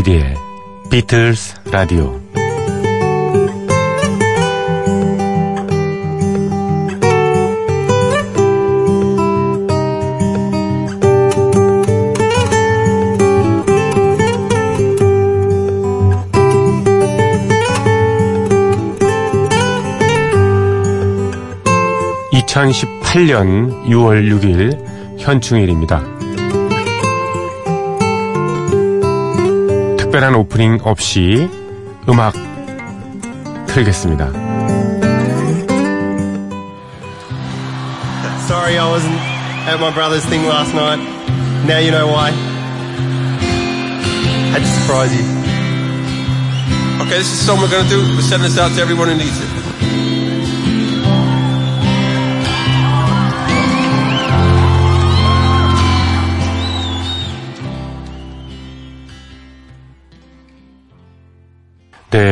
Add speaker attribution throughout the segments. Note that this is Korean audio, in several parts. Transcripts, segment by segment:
Speaker 1: 조피디의 비틀스 라디오 (2018년 6월 6일) 현충일입니다. 특별한 오프닝 없이 음악 틀겠습니다.
Speaker 2: Sorry I wasn't at my brother's thing last night. Now you know why. Had to surprise you.
Speaker 3: Okay, this is the song we're going to do. We're sending this out to everyone who needs it.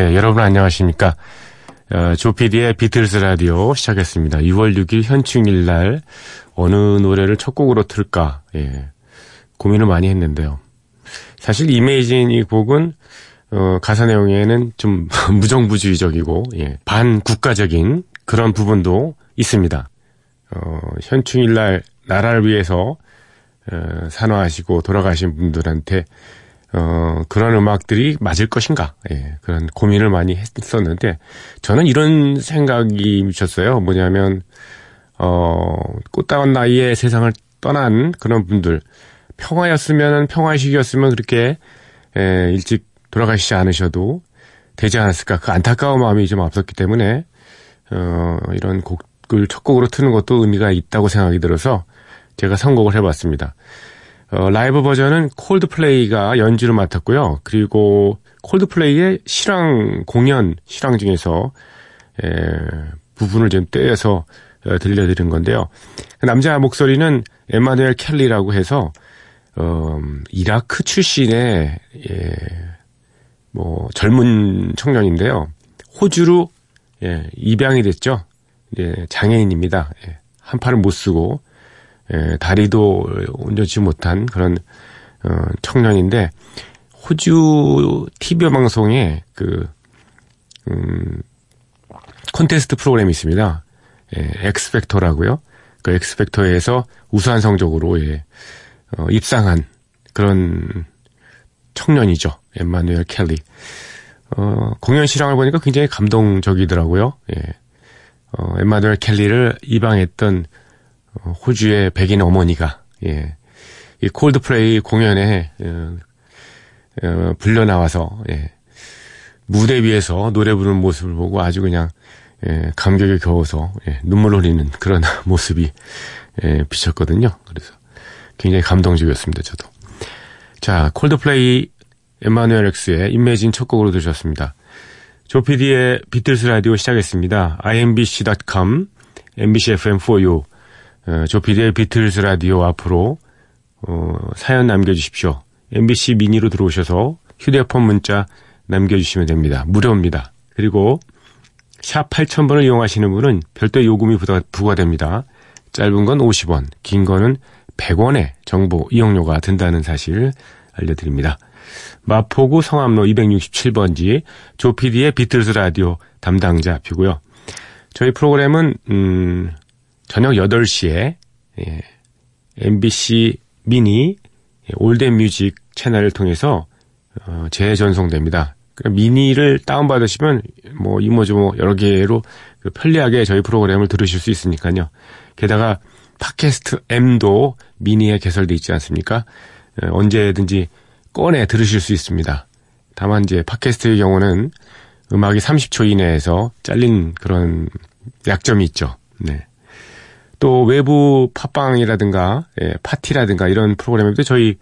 Speaker 1: 네, 여러분 안녕하십니까. 어, 조피디의 비틀스 라디오 시작했습니다. 6월 6일 현충일 날 어느 노래를 첫 곡으로 틀까, 예, 고민을 많이 했는데요. 사실 이메이진 이 곡은, 어, 가사 내용에는 좀 무정부주의적이고, 예, 반국가적인 그런 부분도 있습니다. 어, 현충일 날 나라를 위해서, 어, 산화하시고 돌아가신 분들한테 어, 그런 음악들이 맞을 것인가, 예, 그런 고민을 많이 했었는데, 저는 이런 생각이 미쳤어요. 뭐냐면, 어, 꽃다운 나이에 세상을 떠난 그런 분들, 평화였으면, 평화식이었으면 그렇게, 예, 일찍 돌아가시지 않으셔도 되지 않았을까. 그 안타까운 마음이 좀 앞섰기 때문에, 어, 이런 곡을 첫 곡으로 트는 것도 의미가 있다고 생각이 들어서 제가 선곡을 해봤습니다. 어, 라이브 버전은 콜드플레이가 연주를 맡았고요. 그리고 콜드플레이의 실황 공연 실황 중에서 에, 부분을 좀 떼어서 어, 들려드린 건데요. 그 남자 목소리는 에마누엘 켈리라고 해서 어, 이라크 출신의 예, 뭐 젊은 청년인데요. 호주로 예, 입양이 됐죠. 예, 장애인입니다. 예, 한 팔을 못 쓰고 예, 다리도 온전치 못한 그런 어, 청년인데 호주 TV 방송에 그 음, 콘테스트 프로그램이 있습니다. 예, X Factor라고요. 그 X Factor에서 우수한 성적으로 예, 어, 입상한 그런 청년이죠. 엠마누엘 켈리. 어, 공연 실황을 보니까 굉장히 감동적이더라고요. 예. 어, 엠마누엘 켈리를 입양했던 어, 호주의 백인 어머니가 예. 이 콜드플레이 공연에 어, 어, 불려 나와서 예. 무대 위에서 노래 부르는 모습을 보고 아주 그냥 예, 감격에 겨워서 예, 눈물 흘리는 그런 모습이 예, 비쳤거든요. 그래서 굉장히 감동적이었습니다. 저도. 자, 콜드플레이 에마누엘 켈리의 Imagine 첫 곡으로 들으셨습니다. 조피디의 비틀스 라디오 시작했습니다. imbc.com, mbc fm4u 어, 조피디의 비틀스 라디오 앞으로 어, 사연 남겨주십시오. MBC 미니로 들어오셔서 휴대폰 문자 남겨주시면 됩니다. 무료입니다. 그리고 샵 8000번을 이용하시는 분은 별도 요금이 부과됩니다. 짧은 건 50원, 긴 거는 100원의 정보 이용료가 든다는 사실 알려드립니다. 마포구 성암로 267번지 조피디의 비틀스 라디오 담당자 앞이고요. 저희 프로그램은 음, 저녁 8시에 예, MBC 미니 예, All That Music 채널을 통해서 어, 재전송됩니다. 그러니까 미니를 다운받으시면 뭐 이모저모 여러 개로 그 편리하게 저희 프로그램을 들으실 수 있으니까요. 게다가 팟캐스트 M도 미니에 개설돼 있지 않습니까? 예, 언제든지 꺼내 들으실 수 있습니다. 다만 이제 팟캐스트의 경우는 음악이 30초 이내에서 잘린 그런 약점이 있죠. 네. 또 외부 팟빵이라든가 예, 파티라든가 이런 프로그램에도 저희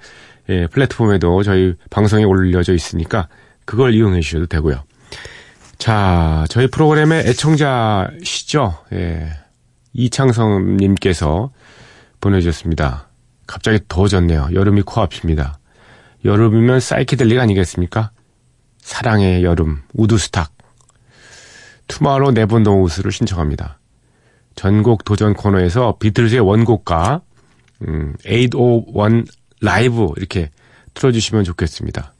Speaker 1: 예, 플랫폼에도 저희 방송에 올려져 있으니까 그걸 이용해 주셔도 되고요. 자, 저희 프로그램의 애청자시죠? 예, 이창성님께서 보내주셨습니다. 갑자기 더워졌네요. 여름이 코앞입니다. 여름이면 사이키델릭 아니겠습니까? 사랑의 여름, 우드스탁. 투마로 네번동 우스를 신청합니다. 전곡 도전 코너에서 비틀즈의 원곡과 음, 801 라이브 이렇게 틀어주시면 좋겠습니다.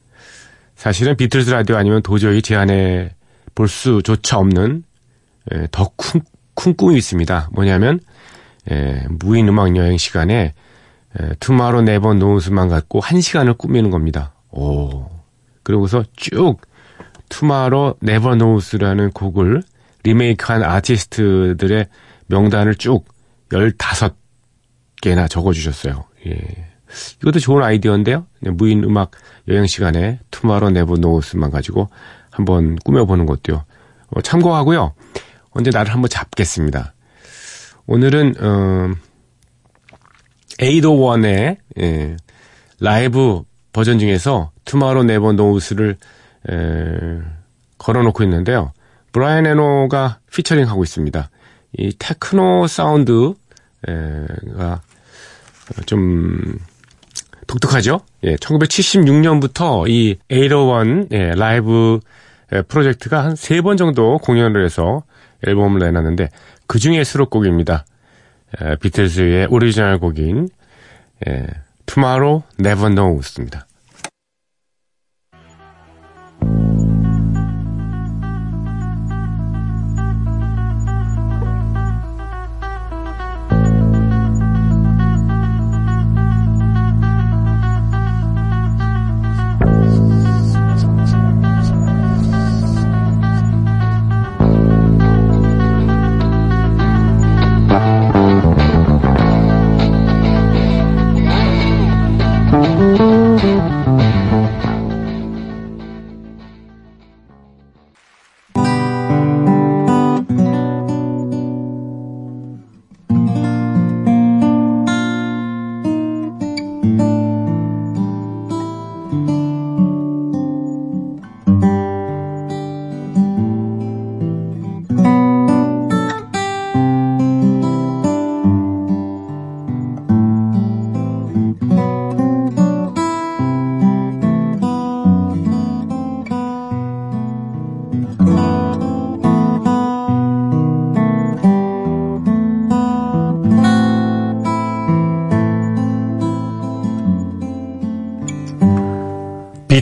Speaker 1: 사실은 비틀스 라디오 아니면 도저히 제안해 볼 수조차 없는 에, 더 큰, 큰 꿈이 있습니다. 뭐냐면 에, 무인 음악 여행 시간에 에, Tomorrow Never Knows만 갖고 한 시간을 꾸미는 겁니다. 오. 그러고서 쭉 Tomorrow Never Knows라는 곡을 리메이크한 아티스트들의 명단을 쭉 15개나 적어주셨어요. 예. 이것도 좋은 아이디어인데요. 무인 음악 여행 시간에 Tomorrow Never Knows만 가지고 한번 꾸며보는 것도요. 어, 참고하고요. 언제 날을 한번 잡겠습니다. 오늘은 어, 801의 예, 라이브 버전 중에서 Tomorrow Never Knows를 에, 걸어놓고 있는데요. 브라이언 에노가 피처링 하고 있습니다. 이 테크노 사운드가 좀 독특하죠? 예, 1976년부터 이801 예, 라이브 예, 프로젝트가 한 세 번 정도 공연을 해서 앨범을 내놨는데 그 중에 수록곡입니다. 예, 비틀즈의 오리지널 곡인 예, Tomorrow Never Knows입니다.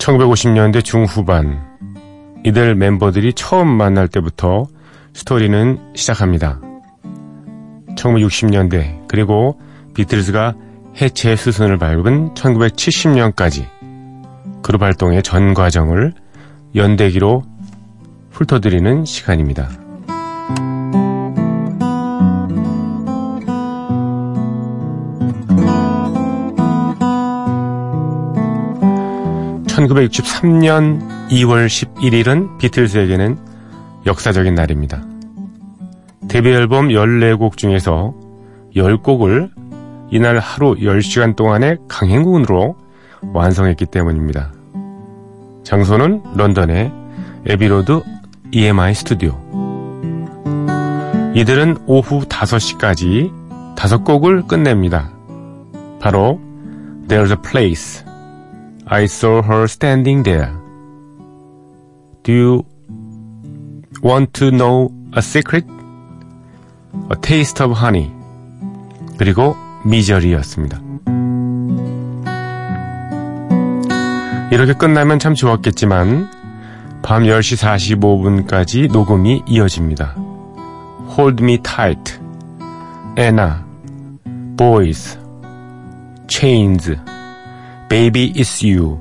Speaker 1: 1950년대 중후반 이들 멤버들이 처음 만날 때부터 스토리는 시작합니다. 1960년대 그리고 비틀즈가 해체 수순을 밟은 1970년까지 그룹 활동의 전 과정을 연대기로 훑어드리는 시간입니다. 1963년 2월 11일은 비틀즈에게는 역사적인 날입니다. 데뷔 앨범 14곡 중에서 10곡을 이날 하루 10시간 동안의 강행군으로 완성했기 때문입니다. 장소는 런던의 에비로드 EMI 스튜디오. 이들은 오후 5시까지 5곡을 끝냅니다. 바로 There's a Place, I saw her standing there. Do you want to know a secret? A taste of honey. 그리고 미저리였습니다. 이렇게 끝나면 참 좋았겠지만 밤 10시 45분까지 녹음이 이어집니다. Hold Me Tight, Anna, Boys, Chains, Baby It's You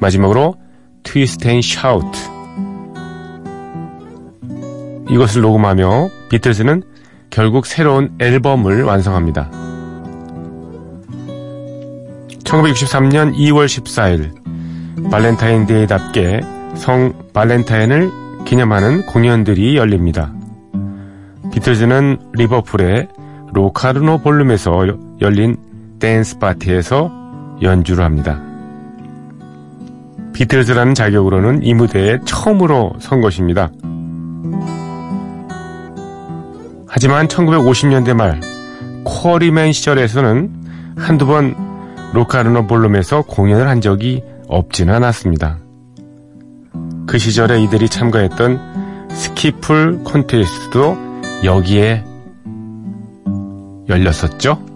Speaker 1: 마지막으로 Twist and Shout 이것을 녹음하며 비틀즈는 결국 새로운 앨범을 완성합니다. 1963년 2월 14일 발렌타인데이답게 성 발렌타인을 기념하는 공연들이 열립니다. 비틀즈는 리버풀의 로카르노 볼룸에서 열린 댄스 파티에서 연주를 합니다. 비틀즈라는 자격으로는 이 무대에 처음으로 선 것입니다. 하지만 1950년대 말 쿼리맨 시절에서는 한두 번 로카르노 볼룸에서 공연을 한 적이 없지는 않았습니다. 그 시절에 이들이 참가했던 스키풀 콘테스트도 여기에 열렸었죠.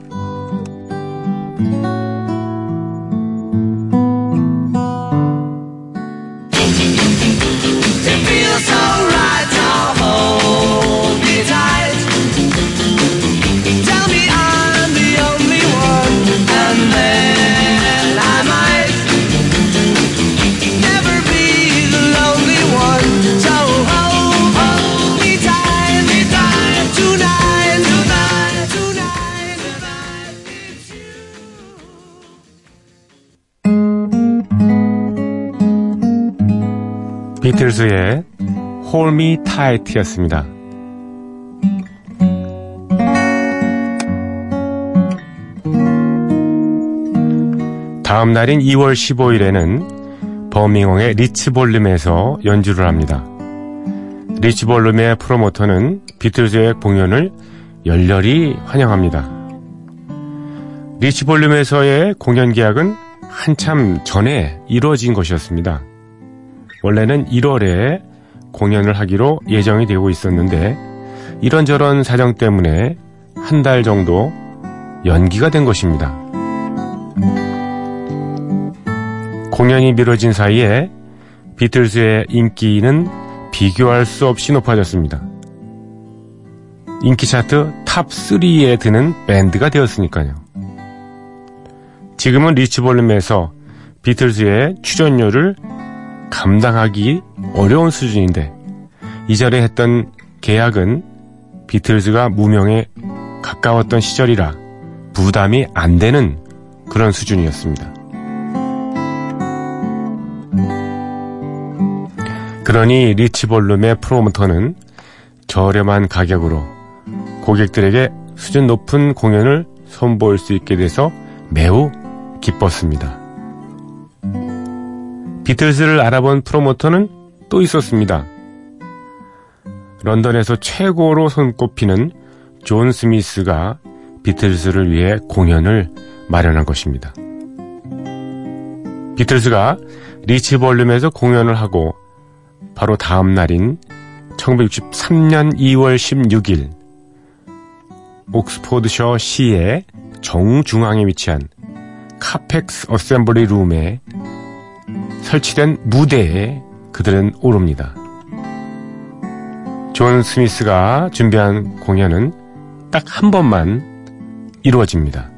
Speaker 1: Tight였습니다. 다음 날인 2월 15일에는 버밍엄의 리치볼룸에서 연주를 합니다. 리치볼룸의 프로모터는 비틀즈의 공연을 열렬히 환영합니다. 리치볼룸에서의 공연 계약은 한참 전에 이루어진 것이었습니다. 원래는 1월에 공연을 하기로 예정이 되고 있었는데 이런저런 사정 때문에 한 달 정도 연기가 된 것입니다. 공연이 미뤄진 사이에 비틀즈의 인기는 비교할 수 없이 높아졌습니다. 인기 차트 탑 3에 드는 밴드가 되었으니까요. 지금은 리치볼룸에서 비틀즈의 출연료를 감당하기 어려운 수준인데 이전에 했던 계약은 비틀즈가 무명에 가까웠던 시절이라 부담이 안 되는 그런 수준이었습니다. 그러니 리치 볼룸의 프로모터는 저렴한 가격으로 고객들에게 수준 높은 공연을 선보일 수 있게 돼서 매우 기뻤습니다. 비틀즈를 알아본 프로모터는 또 있었습니다. 런던에서 최고로 손꼽히는 존 스미스가 비틀즈를 위해 공연을 마련한 것입니다. 비틀즈가 리츠 볼룸에서 공연을 하고 바로 다음 날인 1963년 2월 16일 옥스포드셔 시의 정중앙에 위치한 카팩스 어셈블리 룸에 설치된 무대에 그들은 오릅니다. 존 스미스가 준비한 공연은 딱 한 번만 이루어집니다.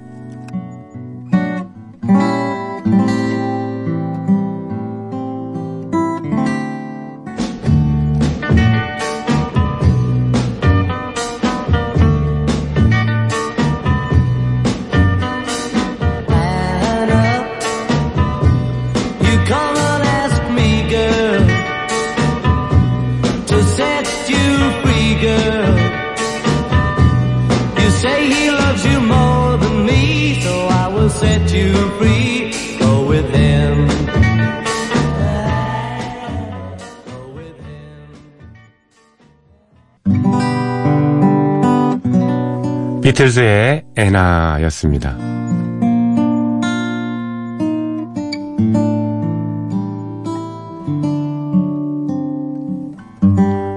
Speaker 1: 비틀즈의 애나였습니다.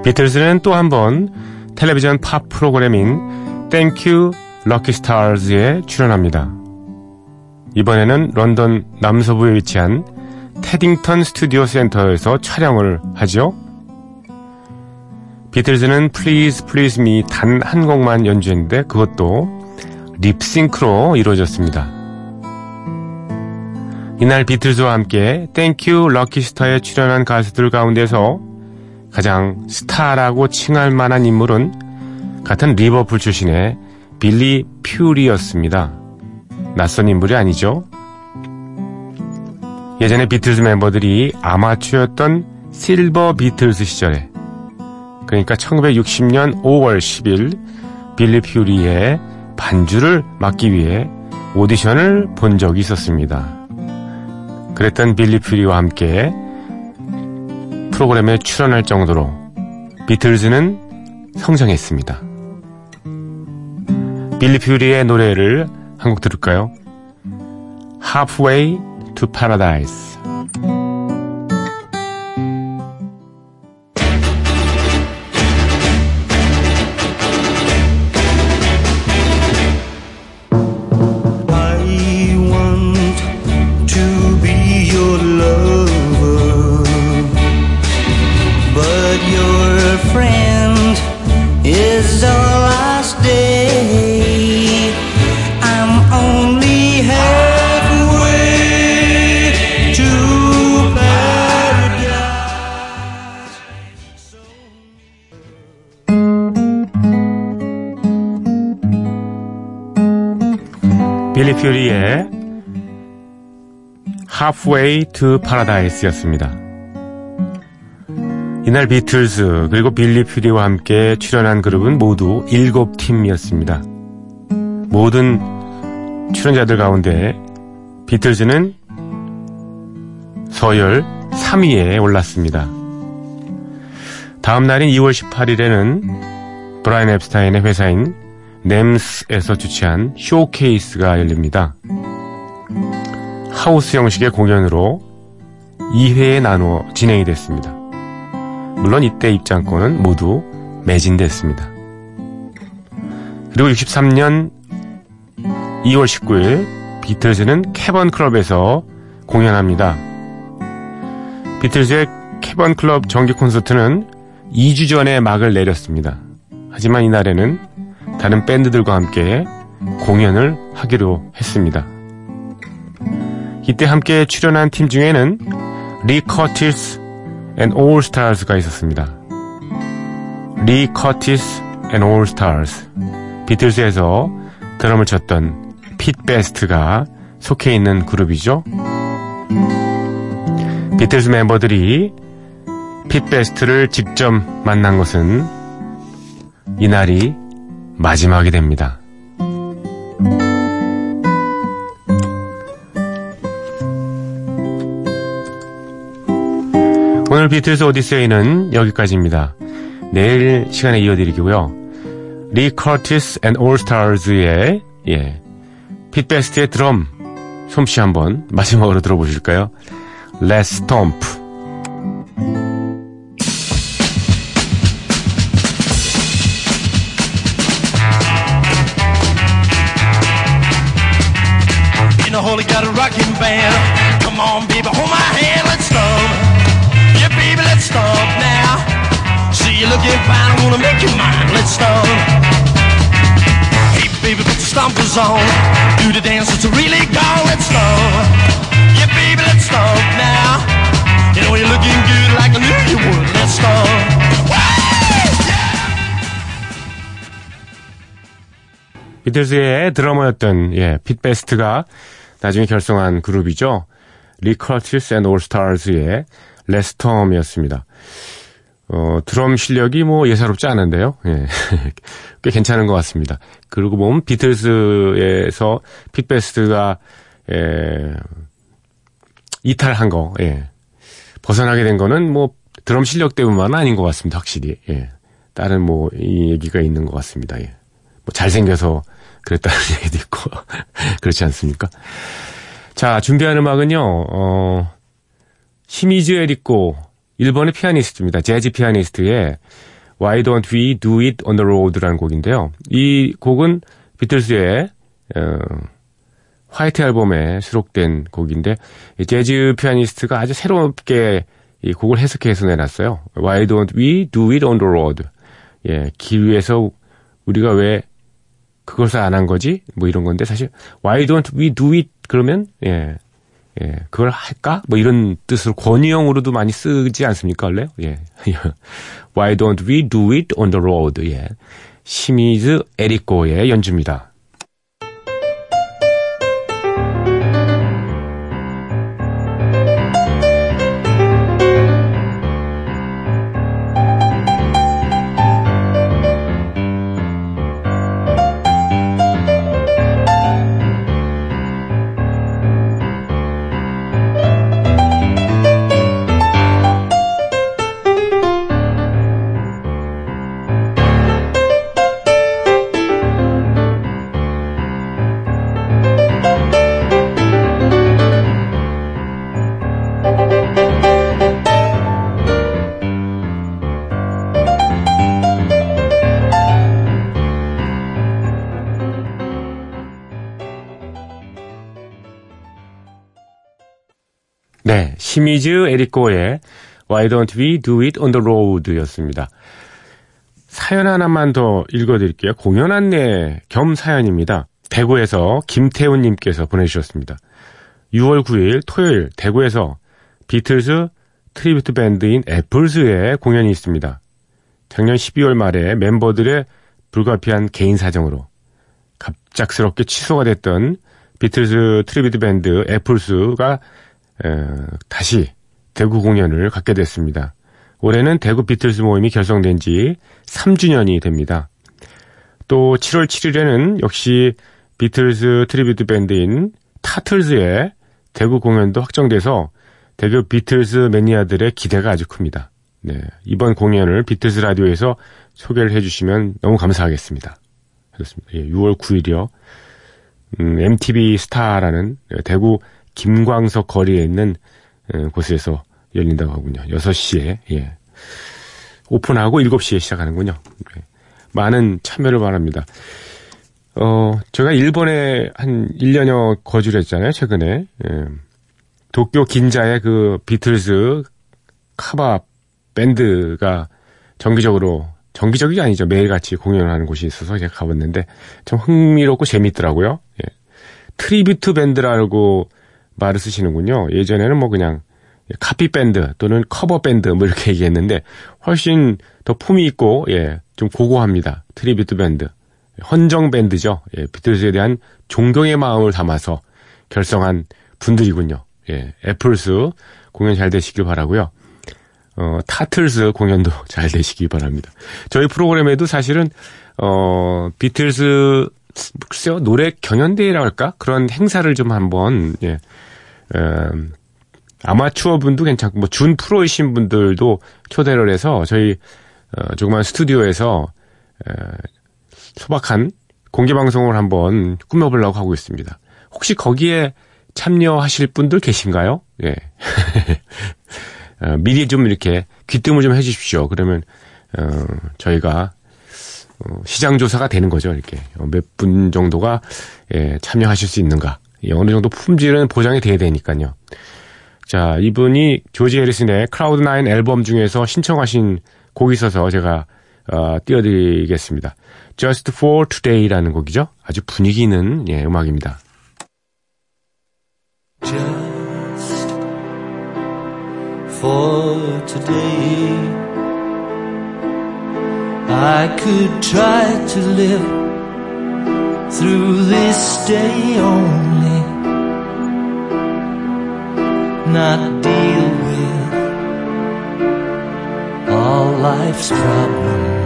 Speaker 1: 비틀즈는 또 한 번 텔레비전 팝 프로그램인 Thank Your Lucky Stars에 출연합니다. 이번에는 런던 남서부에 위치한 테딩턴 스튜디오 센터에서 촬영을 하죠. 비틀즈는 Please Please Me 단 한 곡만 연주했는데 그것도 립싱크로 이루어졌습니다. 이날 비틀즈와 함께 Thank Your Lucky Star에 출연한 가수들 가운데서 가장 스타라고 칭할 만한 인물은 같은 리버풀 출신의 빌리 퓨리였습니다. 낯선 인물이 아니죠. 예전에 비틀즈 멤버들이 아마추어였던 실버 비틀즈 시절에 그러니까 1960년 5월 10일 빌리 퓨리의 반주를 맡기 위해 오디션을 본 적이 있었습니다. 그랬던 빌리 퓨리와 함께 프로그램에 출연할 정도로 비틀즈는 성장했습니다. 빌리 퓨리의 노래를 한 곡 들을까요? Halfway to Paradise. 빌리 퓨리의 Halfway to Paradise였습니다. 이날 비틀즈 그리고 빌리 퓨리와 함께 출연한 그룹은 모두 7팀이었습니다. 모든 출연자들 가운데 비틀즈는 서열 3위에 올랐습니다. 다음 날인 2월 18일에는 브라이언 앱스타인의 회사인 NEMS에서 주최한 쇼케이스가 열립니다. 하우스 형식의 공연으로 2회에 나누어 진행이 됐습니다. 물론 이때 입장권은 모두 매진됐습니다. 그리고 63년 2월 19일 비틀즈는 캐번 클럽에서 공연합니다. 비틀즈의 캐번 클럽 정기 콘서트는 2주 전에 막을 내렸습니다. 하지만 이날에는 다른 밴드들과 함께 공연을 하기로 했습니다. 이때 함께 출연한 팀 중에는 리 커티스 앤 올스타즈가 있었습니다. 리 커티스 앤 올스타즈 비틀즈에서 드럼을 쳤던 핏 베스트가 속해 있는 그룹이죠. 비틀즈 멤버들이 핏 베스트를 직접 만난 것은 이날이 마지막이 됩니다. 오늘 비틀스 오디세이는 여기까지입니다. 내일 시간에 이어드리고요. 리 커티스 앤 올스타즈의 예, 핏베스트의 드럼 솜씨 한번 마지막으로 들어보실까요? Let's Stomp
Speaker 4: fine, I wanna make you mine, let's stomp. Hey, baby, put the stompers on. Do the dance, it's really gone, let's stomp. Yeah, baby, let's stomp now. You know you're looking good like I knew you would, let's! Yeah!
Speaker 1: 비틀즈의 드러머였던 예, 핏 베스트가 나중에 결성한 그룹이죠. 리 커티스 앤 올스타즈의 레스톰이었습니다. 어, 드럼 실력이 뭐 예사롭지 않은데요. 예. 꽤 괜찮은 것 같습니다. 그리고 보면 비틀즈에서 핏 베스트가 예, 이탈한 거, 예. 벗어나게 된 거는 뭐 드럼 실력 때문만은 아닌 것 같습니다. 확실히. 예. 다른 뭐 이 얘기가 있는 것 같습니다. 예. 뭐 잘생겨서 그랬다는 얘기도 있고 그렇지 않습니까? 자 준비한 음악은요. 어, 시미즈 에리코 일본의 피아니스트입니다. 재즈 피아니스트의 Why Don't We Do It on the Road라는 곡인데요. 이 곡은 비틀스의 어, 화이트 앨범에 수록된 곡인데 이 재즈 피아니스트가 아주 새롭게 이 곡을 해석해서 내놨어요. Why Don't We Do It on the Road? 예, 길 위에서 우리가 왜 그것을 안 한 거지? 뭐 이런 건데 사실 why don't we do it 그러면 예. 예, 그걸 할까? 뭐 이런 뜻으로 권유형으로도 많이 쓰지 않습니까, 원래? 예. why don't we do it on the road? 예. 시미즈 에리코의 연주입니다. 네, 시미즈 에리코의 Why Don't We Do It on the Road 였습니다. 사연 하나만 더 읽어드릴게요. 공연 안내 겸 사연입니다. 대구에서 김태훈님께서 보내주셨습니다. 6월 9일 토요일 대구에서 비틀즈 트리뷰트 밴드인 애플즈의 공연이 있습니다. 작년 12월 말에 멤버들의 불가피한 개인 사정으로 갑작스럽게 취소가 됐던 비틀즈 트리뷰트 밴드 애플스가 다시 대구 공연을 갖게 됐습니다. 올해는 대구 비틀스 모임이 결성된 지 3주년이 됩니다. 또 7월 7일에는 역시 비틀스 트리뷰트 밴드인 타틀즈의 대구 공연도 확정돼서 대구 비틀스 매니아들의 기대가 아주 큽니다. 네, 이번 공연을 비틀스 라디오에서 소개를 해주시면 너무 감사하겠습니다. 그렇습니다. 예, 6월 9일이요. 음, MTV 스타라는 대구 김광석 거리에 있는 어, 곳에서 열린다고 하군요. 6시에, 예. 오픈하고 7시에 시작하는군요. 네. 많은 참여를 바랍니다. 어, 제가 일본에 한 1년여 거주를 했잖아요, 최근에. 예. 도쿄 긴자의 그 비틀즈 카바 밴드가 정기적으로 정기적이 아니죠. 매일같이 공연을 하는 곳이 있어서 제가 가봤는데 참 흥미롭고 재밌더라고요. 예. 트리뷰트 밴드라고 말을 쓰시는군요. 예전에는 뭐 그냥 카피 밴드 또는 커버 밴드 뭐 이렇게 얘기했는데 훨씬 더 품이 있고 예, 좀 고고합니다. 트리뷰트 밴드. 헌정 밴드죠. 예, 비틀즈에 대한 존경의 마음을 담아서 결성한 분들이군요. 예, 애플스 공연 잘 되시길 바라고요. 어, 타틀스 공연도 잘 되시길 바랍니다. 저희 프로그램에도 사실은 어, 비틀스 글쎄요 노래 경연대회라 할까 그런 행사를 좀 한번 예, 음, 아마추어 분도 괜찮고 뭐 준 프로이신 분들도 초대를 해서 저희 어, 조그만 스튜디오에서 에, 소박한 공개 방송을 한번 꾸며보려고 하고 있습니다. 혹시 거기에 참여하실 분들 계신가요? 예. 어, 미리 좀 이렇게 귀띔을 좀 해주십시오. 그러면 어, 저희가 어, 시장 조사가 되는 거죠. 이렇게 어, 몇분 정도가 예, 참여하실 수 있는가. 예, 어느 정도 품질은 보장이 돼야 되니까요. 자, 이분이 조지 해리슨의 Cloud Nine 앨범 중에서 신청하신 곡이 있어서 제가 어, 띄워드리겠습니다. Just for Today라는 곡이죠. 아주 분위기 있는 예, 음악입니다.
Speaker 5: just for today. I could try to live through this day only, not deal with all life's problems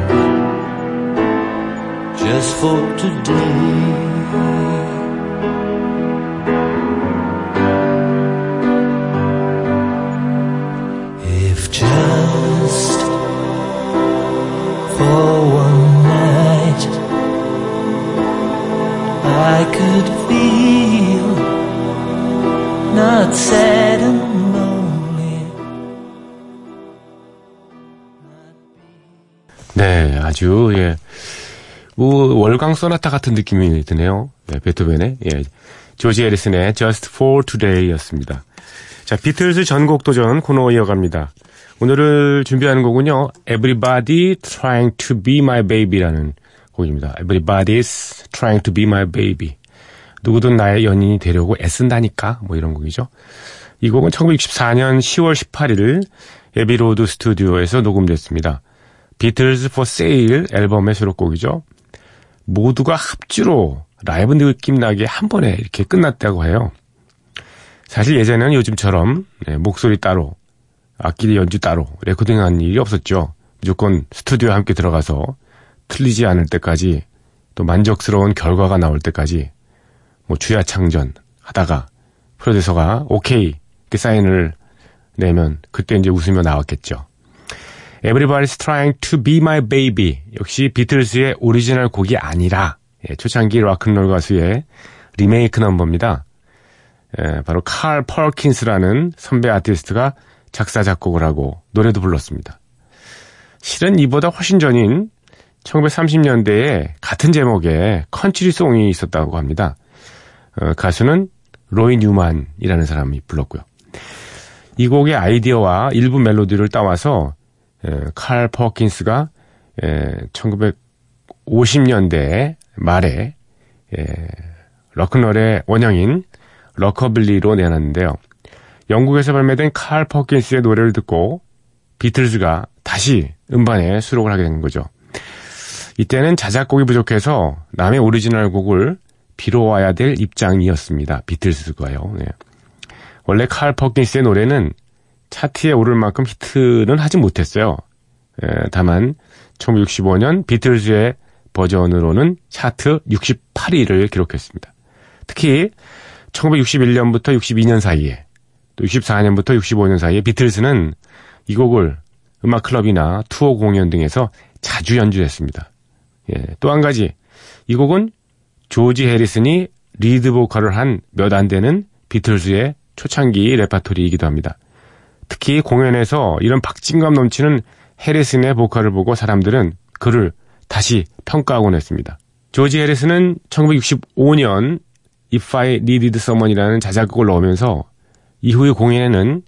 Speaker 5: just for today. For one night I could feel not sad and lonely.
Speaker 1: 네, 아주 예. 뭐 월광 소나타 같은 느낌이 드네요. 네, 베토벤의 예. 조지 에리슨의 Just for Today였습니다. 자, 비틀즈 전곡 도전 코너 이어갑니다. 오늘을 준비하는 곡은요. Everybody Trying to Be My Baby라는 곡입니다. Everybody's Trying to Be My Baby. 누구든 나의 연인이 되려고 애쓴다니까 뭐 이런 곡이죠. 이 곡은 1964년 10월 18일 애비로드 스튜디오에서 녹음됐습니다. Beatles for Sale 앨범의 수록곡이죠. 모두가 합주로 라이브 느낌 나게 한 번에 이렇게 끝났다고 해요. 사실 예전에는 요즘처럼 네, 목소리 따로, 악기 연주 따로 레코딩한 일이 없었죠. 무조건 스튜디오에 함께 들어가서 틀리지 않을 때까지 또 만족스러운 결과가 나올 때까지 뭐 주야장천 하다가 프로듀서가 오케이 이렇게 사인을 내면 그때 이제 웃으며 나왔겠죠. Everybody's trying to be my baby 역시 비틀스의 오리지널 곡이 아니라 예, 초창기 락큰롤 가수의 리메이크 넘버입니다. 예, 바로 칼 퍼킨스라는 선배 아티스트가 작사 작곡을 하고 노래도 불렀습니다. 실은 이보다 훨씬 전인 1930년대에 같은 제목의 컨트리송이 있었다고 합니다. 어, 가수는 로이 뉴만이라는 사람이 불렀고요. 이 곡의 아이디어와 일부 멜로디를 따와서 에, 칼 퍼킨스가 에, 1950년대 말에 에, 럭큰롤의 원형인 러커빌리로 내놨는데요. 영국에서 발매된 칼 퍼킨스의 노래를 듣고 비틀즈가 다시 음반에 수록을 하게 된 거죠. 이때는 자작곡이 부족해서 남의 오리지널 곡을 빌어와야 될 입장이었습니다. 비틀즈가요. 네. 원래 칼 퍼킨스의 노래는 차트에 오를 만큼 히트는 하지 못했어요. 에, 다만 1965년 비틀즈의 버전으로는 차트 68위를 기록했습니다. 특히 1961년부터 62년 사이에 또 64년부터 65년 사이에 비틀즈는 이 곡을 음악 클럽이나 투어 공연 등에서 자주 연주했습니다. 예, 또 한 가지 이 곡은 조지 해리슨이 리드 보컬을 한 몇 안 되는 비틀즈의 초창기 레파토리이기도 합니다. 특히 공연에서 이런 박진감 넘치는 해리슨의 보컬을 보고 사람들은 그를 다시 평가하곤 했습니다. 조지 해리슨은 1965년 If I Needed Someone이라는 자작곡을 넣으면서 이후의 공연에는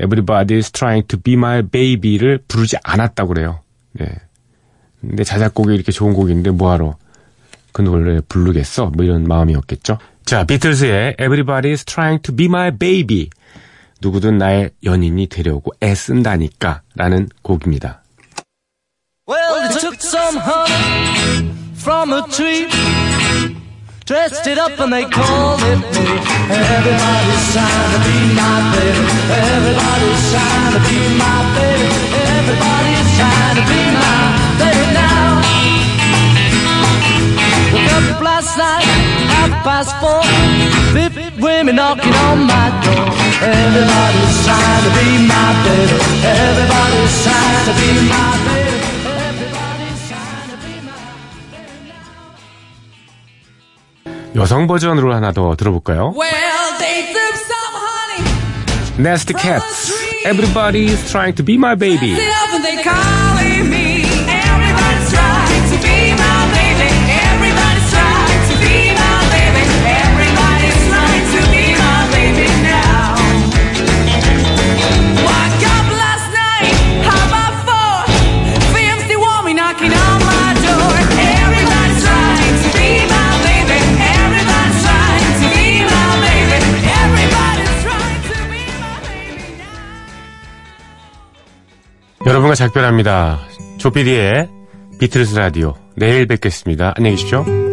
Speaker 1: Everybody's Trying to Be My Baby를 부르지 않았다고 그래요. 네. 근데 자작곡이 이렇게 좋은 곡인데 뭐하러 그 노래를 부르겠어? 뭐 이런 마음이었겠죠. 자, 비틀스의 Everybody's Trying to Be My Baby. 누구든 나의 연인이 되려고 애쓴다니까 라는 곡입니다.
Speaker 5: Well, dressed it up and they called it me. Everybody's trying to be my baby. Everybody's trying to be my baby. Everybody's trying to be my baby now. Woke up last night, half past four. Fifty women knocking on my door. Everybody's trying to be my baby. Everybody's trying to be my baby.
Speaker 1: 여성 버전으로 하나 더 들어볼까요?
Speaker 6: Well, they threw some honey
Speaker 1: Nasty Cats. Everybody's trying to be my baby. 여러분과 작별합니다. 조피디의 비틀스 라디오. 내일 뵙겠습니다. 안녕히 계십시오.